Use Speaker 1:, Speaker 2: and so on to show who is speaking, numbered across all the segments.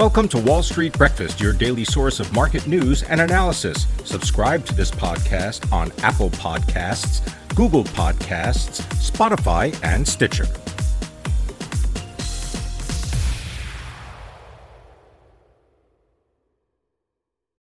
Speaker 1: Welcome to Wall Street Breakfast, your daily source of market news and analysis. Subscribe to this podcast on Apple Podcasts, Google Podcasts, Spotify, and Stitcher.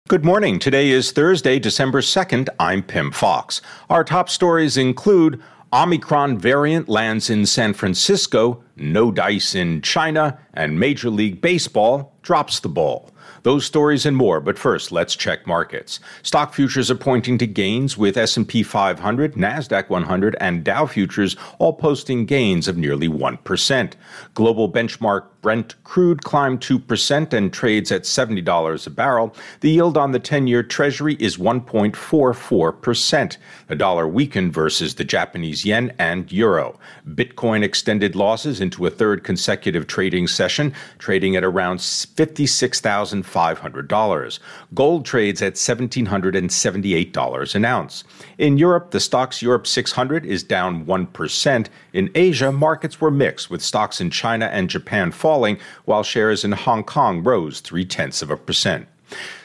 Speaker 1: Good morning. Today is Thursday, December 2nd. I'm Pim Fox. Our top stories include Omicron variant lands in San Francisco, no dice in China, and Major League Baseball drops the ball. Those stories and more, but first, let's check markets. Stock futures are pointing to gains with S&P 500, Nasdaq 100, and Dow futures all posting gains of nearly 1%. Global benchmark Brent crude climbed 2% and trades at $70 a barrel. The yield on the 10-year treasury is 1.44%. The dollar weakened versus the Japanese yen and euro. Bitcoin extended losses into a third consecutive trading session, trading at around $56,500. Gold trades at $1,778 an ounce. In Europe, the Stoxx Europe 600 is down 1%. In Asia, markets were mixed, with stocks in China and Japan falling, while shares in Hong Kong rose three tenths of a percent.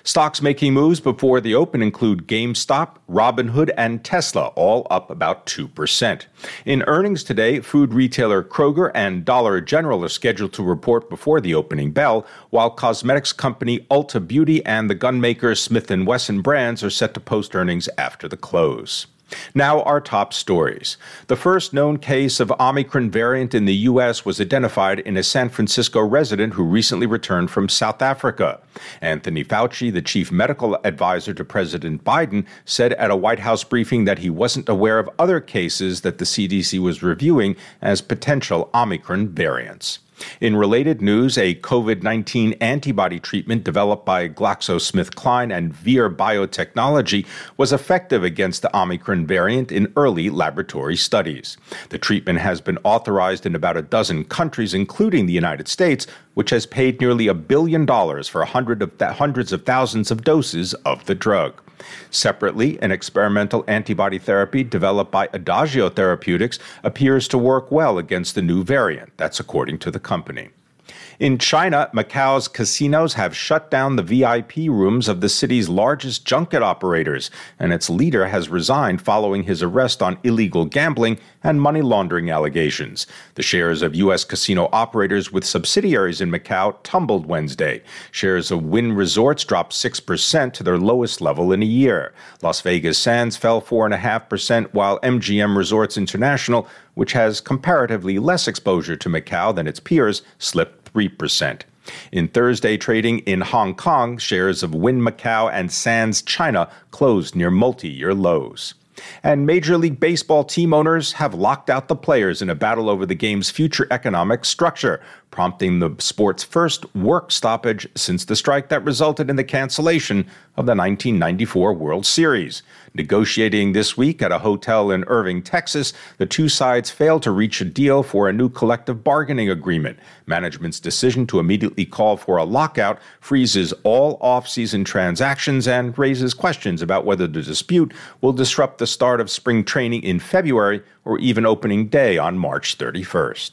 Speaker 1: Stocks making moves before the open include GameStop, Robinhood, and Tesla, all up about 2%. In earnings today, food retailer Kroger and Dollar General are scheduled to report before the opening bell, while cosmetics company Ulta Beauty and the gunmaker Smith & Wesson brands are set to post earnings after the close. Now, our top stories. The first known case of Omicron variant in the U.S. was identified in a San Francisco resident who recently returned from South Africa. Anthony Fauci, the chief medical advisor to President Biden, said at a White House briefing that he wasn't aware of other cases that the CDC was reviewing as potential Omicron variants. In related news, a COVID 19 antibody treatment developed by GlaxoSmithKline and Vir Biotechnology was effective against the Omicron variant in early laboratory studies. The treatment has been authorized in about a dozen countries, including the United States, which has paid nearly a billion dollars for hundred of th- hundreds of thousands of doses of the drug. Separately, an experimental antibody therapy developed by Adagio Therapeutics appears to work well against the new variant. That's according to the company. In China, Macau's casinos have shut down the VIP rooms of the city's largest junket operators, and its leader has resigned following his arrest on illegal gambling and money laundering allegations. The shares of U.S. casino operators with subsidiaries in Macau tumbled Wednesday. Shares of Wynn Resorts dropped 6% to their lowest level in a year. Las Vegas Sands fell 4.5%, while MGM Resorts International, which has comparatively less exposure to Macau than its peers, slipped 3%. In Thursday trading in Hong Kong, shares of Wynn Macau and Sands China closed near multi year lows. And Major League Baseball team owners have locked out the players in a battle over the game's future economic structure, prompting the sport's first work stoppage since the strike that resulted in the cancellation of the 1994 World Series. Negotiating this week at a hotel in Irving, Texas, the two sides failed to reach a deal for a new collective bargaining agreement. Management's decision to immediately call for a lockout freezes all off-season transactions and raises questions about whether the dispute will disrupt the start of spring training in February or even opening day on March 31st.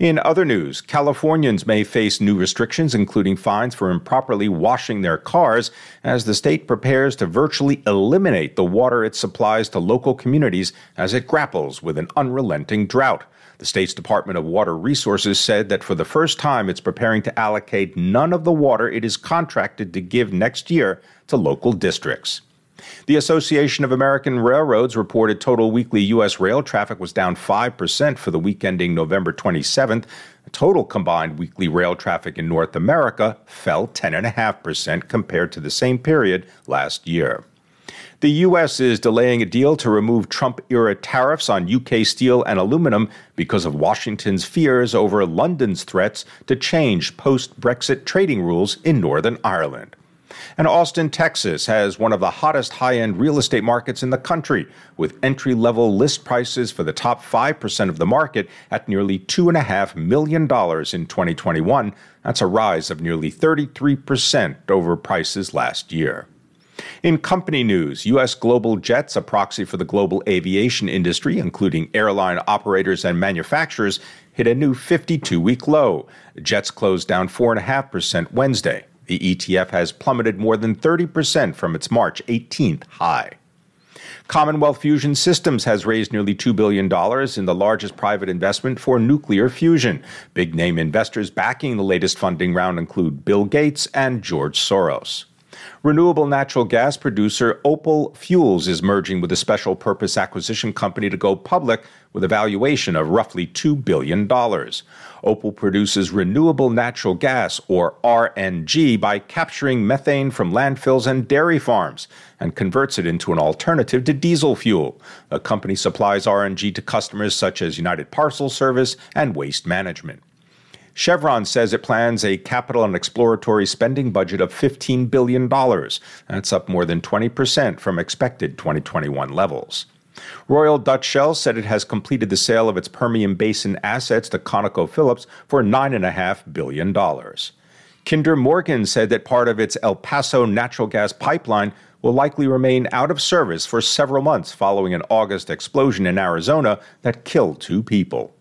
Speaker 1: In other news, Californians may face new restrictions, including fines for improperly washing their cars, as the state prepares to virtually eliminate the water it supplies to local communities as it grapples with an unrelenting drought. The state's Department of Water Resources said that for the first time it's preparing to allocate none of the water it is contracted to give next year to local districts. The Association of American Railroads reported total weekly U.S. rail traffic was down 5% for the week ending November 27th. Total combined weekly rail traffic in North America fell 10.5% compared to the same period last year. The U.S. is delaying a deal to remove Trump era tariffs on UK steel and aluminum because of Washington's fears over London's threats to change post Brexit trading rules in Northern Ireland. And Austin, Texas has one of the hottest high end real estate markets in the country, with entry level list prices for the top 5% of the market at nearly $2.5 million in 2021. That's a rise of nearly 33% over prices last year. In company news, U.S. Global Jets, a proxy for the global aviation industry, including airline operators and manufacturers, hit a new 52 week low. Jets closed down 4.5% Wednesday. The ETF has plummeted more than 30% from its March 18th high. Commonwealth Fusion Systems has raised nearly $2 billion in the largest private investment for nuclear fusion. Big name investors backing the latest funding round include Bill Gates and George Soros. Renewable natural gas producer Opal Fuels is merging with a special purpose acquisition company to go public with a valuation of roughly $2 billion. Opal produces renewable natural gas, or RNG, by capturing methane from landfills and dairy farms and converts it into an alternative to diesel fuel. The company supplies RNG to customers such as United Parcel Service and Waste Management. Chevron says it plans a capital and exploratory spending budget of $15 billion. That's up more than 20% from expected 2021 levels. Royal Dutch Shell said it has completed the sale of its Permian Basin assets to ConocoPhillips for $9.5 billion. Kinder Morgan said that part of its El Paso natural gas pipeline will likely remain out of service for several months following an August explosion in Arizona that killed two people.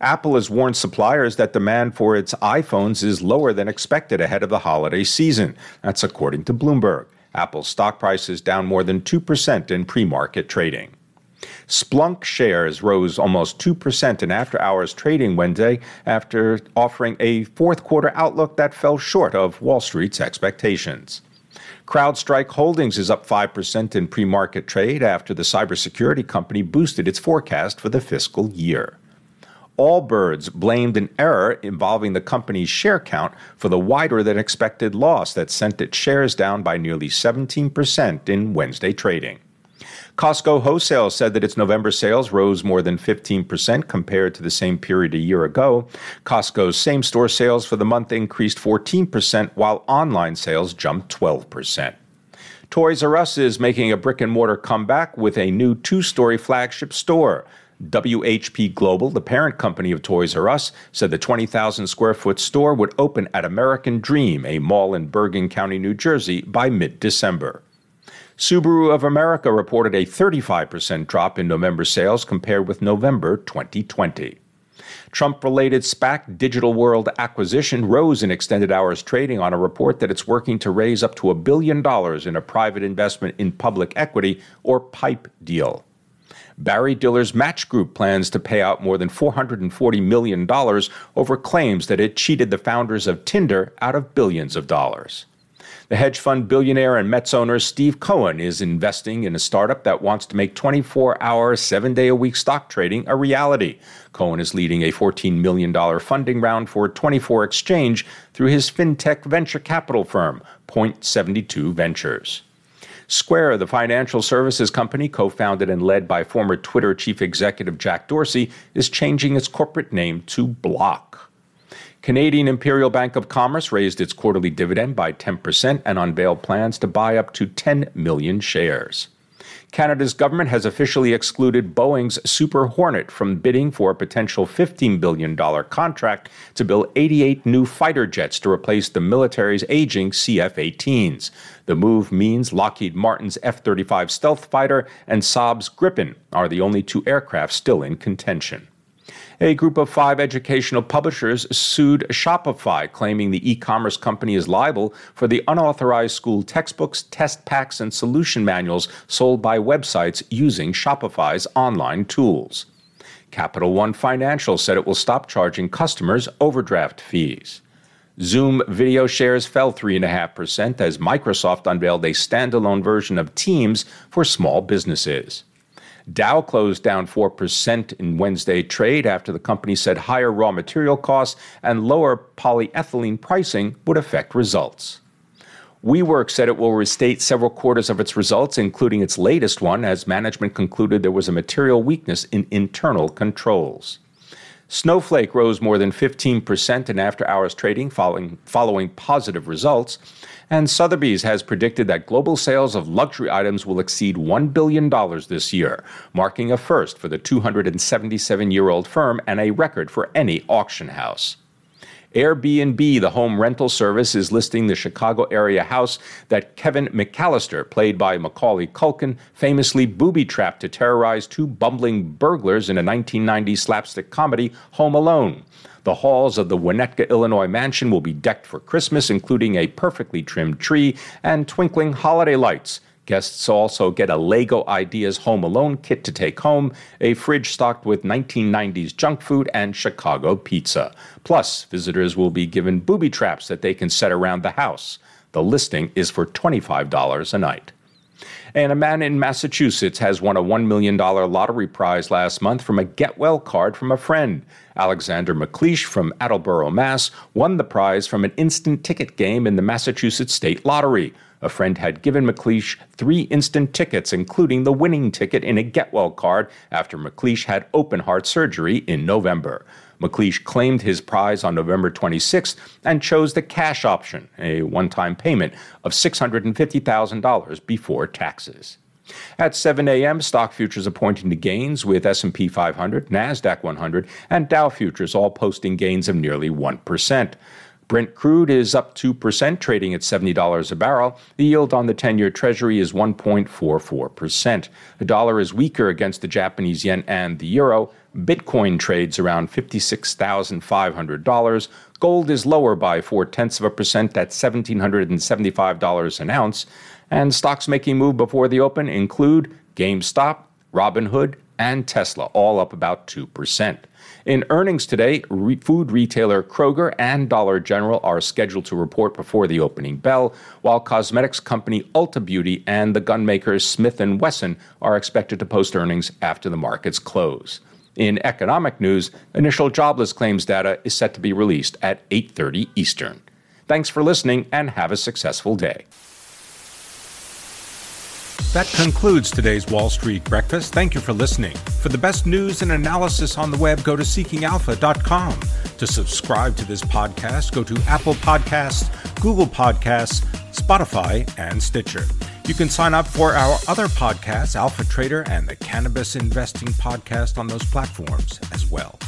Speaker 1: Apple has warned suppliers that demand for its iPhones is lower than expected ahead of the holiday season. That's according to Bloomberg. Apple's stock price is down more than 2% in pre market trading. Splunk shares rose almost 2% in after hours trading Wednesday after offering a fourth quarter outlook that fell short of Wall Street's expectations. CrowdStrike Holdings is up 5% in pre market trade after the cybersecurity company boosted its forecast for the fiscal year. Allbirds blamed an error involving the company's share count for the wider than expected loss that sent its shares down by nearly 17% in Wednesday trading. Costco Wholesale said that its November sales rose more than 15% compared to the same period a year ago. Costco's same store sales for the month increased 14%, while online sales jumped 12%. Toys R Us is making a brick and mortar comeback with a new two story flagship store. WHP Global, the parent company of Toys R Us, said the 20,000 square foot store would open at American Dream, a mall in Bergen County, New Jersey, by mid December. Subaru of America reported a 35% drop in November sales compared with November 2020. Trump related SPAC Digital World acquisition rose in extended hours trading on a report that it's working to raise up to a billion dollars in a private investment in public equity or PIPE deal. Barry Diller's Match Group plans to pay out more than $440 million over claims that it cheated the founders of Tinder out of billions of dollars. The hedge fund billionaire and Mets owner Steve Cohen is investing in a startup that wants to make 24 hour, seven day a week stock trading a reality. Cohen is leading a $14 million funding round for 24 Exchange through his fintech venture capital firm, Point 72 Ventures. Square, the financial services company co founded and led by former Twitter chief executive Jack Dorsey, is changing its corporate name to Block. Canadian Imperial Bank of Commerce raised its quarterly dividend by 10% and unveiled plans to buy up to 10 million shares. Canada's government has officially excluded Boeing's Super Hornet from bidding for a potential $15 billion contract to build 88 new fighter jets to replace the military's aging CF 18s. The move means Lockheed Martin's F 35 stealth fighter and Saab's Gripen are the only two aircraft still in contention. A group of five educational publishers sued Shopify, claiming the e commerce company is liable for the unauthorized school textbooks, test packs, and solution manuals sold by websites using Shopify's online tools. Capital One Financial said it will stop charging customers overdraft fees. Zoom video shares fell 3.5% as Microsoft unveiled a standalone version of Teams for small businesses. Dow closed down 4% in Wednesday trade after the company said higher raw material costs and lower polyethylene pricing would affect results. WeWork said it will restate several quarters of its results, including its latest one, as management concluded there was a material weakness in internal controls. Snowflake rose more than 15% in after hours trading following, following positive results. And Sotheby's has predicted that global sales of luxury items will exceed $1 billion this year, marking a first for the 277 year old firm and a record for any auction house. Airbnb, the home rental service, is listing the Chicago area house that Kevin McAllister, played by Macaulay Culkin, famously booby trapped to terrorize two bumbling burglars in a 1990 slapstick comedy, Home Alone. The halls of the Winnetka, Illinois mansion will be decked for Christmas, including a perfectly trimmed tree and twinkling holiday lights. Guests also get a Lego Ideas Home Alone kit to take home, a fridge stocked with 1990s junk food, and Chicago pizza. Plus, visitors will be given booby traps that they can set around the house. The listing is for $25 a night. And a man in Massachusetts has won a $1 million lottery prize last month from a Get Well card from a friend. Alexander McLeish from Attleboro, Mass. won the prize from an instant ticket game in the Massachusetts State Lottery. A friend had given McLeish three instant tickets, including the winning ticket in a Get Well card after McLeish had open heart surgery in November. McLeish claimed his prize on November 26th and chose the cash option, a one-time payment of $650,000 before taxes. At 7 a.m., stock futures are pointing to gains with S&P 500, Nasdaq 100, and Dow futures all posting gains of nearly 1%. Brent crude is up 2%, trading at $70 a barrel. The yield on the 10 year Treasury is 1.44%. The dollar is weaker against the Japanese yen and the euro. Bitcoin trades around $56,500. Gold is lower by four tenths of a percent at $1,775 an ounce. And stocks making move before the open include GameStop, Robinhood, and Tesla, all up about 2%. In earnings today, re- food retailer Kroger and Dollar General are scheduled to report before the opening bell, while cosmetics company Ulta Beauty and the gun makers Smith & Wesson are expected to post earnings after the markets close. In economic news, initial jobless claims data is set to be released at 8:30 Eastern. Thanks for listening and have a successful day.
Speaker 2: That concludes today's Wall Street Breakfast. Thank you for listening. For the best news and analysis on the web, go to seekingalpha.com. To subscribe to this podcast, go to Apple Podcasts, Google Podcasts, Spotify, and Stitcher. You can sign up for our other podcasts, Alpha Trader and the Cannabis Investing Podcast, on those platforms as well.